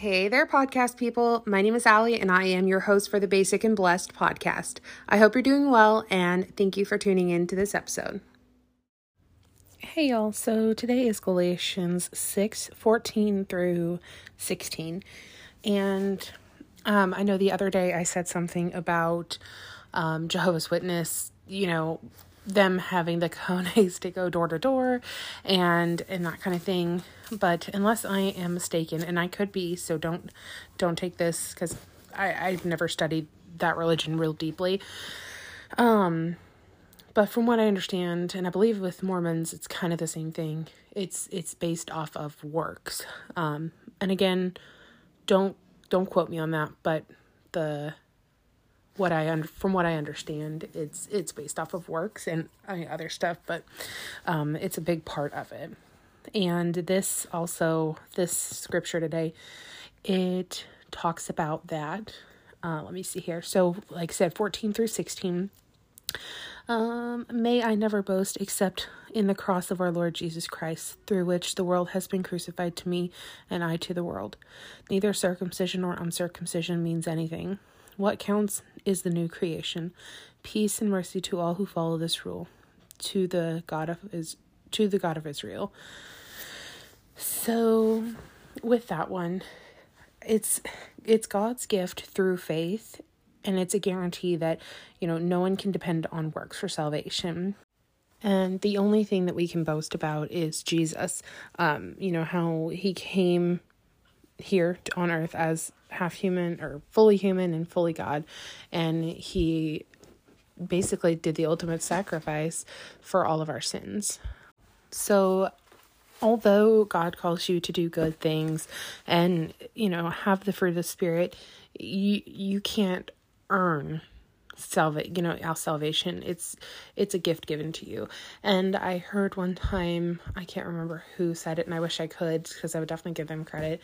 Hey there, podcast people. My name is Allie, and I am your host for the Basic and Blessed podcast. I hope you're doing well, and thank you for tuning in to this episode. Hey, y'all. So today is Galatians 6 14 through 16. And um, I know the other day I said something about um, Jehovah's Witness, you know, them having the cojones to go door to door and and that kind of thing. But unless i am mistaken and i could be so don't don't take this because i i've never studied that religion real deeply. Um but from what i understand and i believe with mormons it's kind of the same thing. It's it's based off of works. Um and again don't don't quote me on that but the what I un- from what I understand, it's it's based off of works and other stuff, but um, it's a big part of it. And this also this scripture today, it talks about that. Uh, let me see here. So, like I said, fourteen through sixteen. Um, may I never boast except in the cross of our Lord Jesus Christ, through which the world has been crucified to me and I to the world. Neither circumcision nor uncircumcision means anything. What counts is the new creation. Peace and mercy to all who follow this rule. To the God of is to the God of Israel. So with that one, it's it's God's gift through faith and it's a guarantee that, you know, no one can depend on works for salvation. And the only thing that we can boast about is Jesus. Um, you know, how he came here on earth as half human or fully human and fully God. And he basically did the ultimate sacrifice for all of our sins. So, although God calls you to do good things and, you know, have the fruit of the Spirit, you, you can't earn salvation you know our salvation it's it's a gift given to you. And i heard one time i can't remember who said it and i wish i could because i would definitely give them credit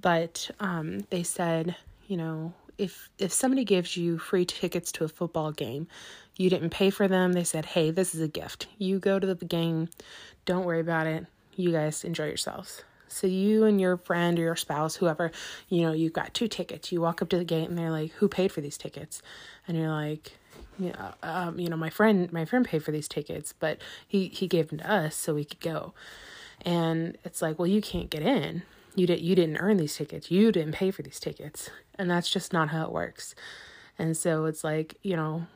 but um they said you know if if somebody gives you free tickets to a football game you didn't pay for them they said hey this is a gift. You go to the game don't worry about it. You guys enjoy yourselves so you and your friend or your spouse, whoever, you know, you've got two tickets. You walk up to the gate and they're like, "Who paid for these tickets?" And you're like, "Yeah, um, you know, my friend, my friend paid for these tickets, but he he gave them to us so we could go." And it's like, "Well, you can't get in. You did you didn't earn these tickets. You didn't pay for these tickets." And that's just not how it works. And so it's like, you know,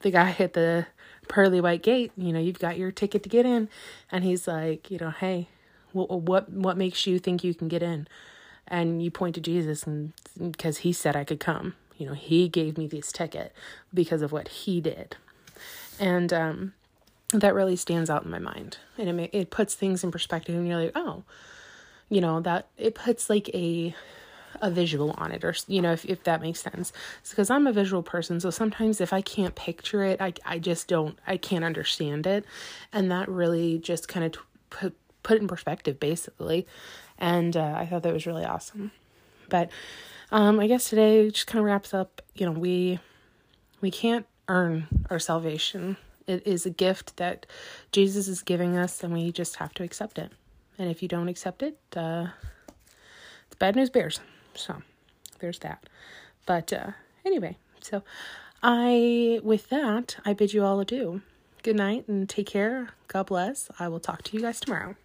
the guy at the pearly white gate, you know, you've got your ticket to get in, and he's like, you know, hey, what what what makes you think you can get in? And you point to Jesus, and because he said I could come, you know, he gave me this ticket because of what he did, and um, that really stands out in my mind, and it it puts things in perspective, and you're like, oh, you know, that it puts like a a visual on it or you know if, if that makes sense. Because i'm a visual person so sometimes if i can't picture it i, I just don't i can't understand it. And that really just kind of t- put put it in perspective basically. And uh, i thought that was really awesome. But um, i guess today just kind of wraps up you know we we can't earn our salvation. It is a gift that jesus is giving us and we just have to accept it. And if you don't accept it uh, it's bad news bears. So there's that. But uh, anyway so i with that i bid you all adieu. Good night and take care. God bless. I will talk to you guys tomorrow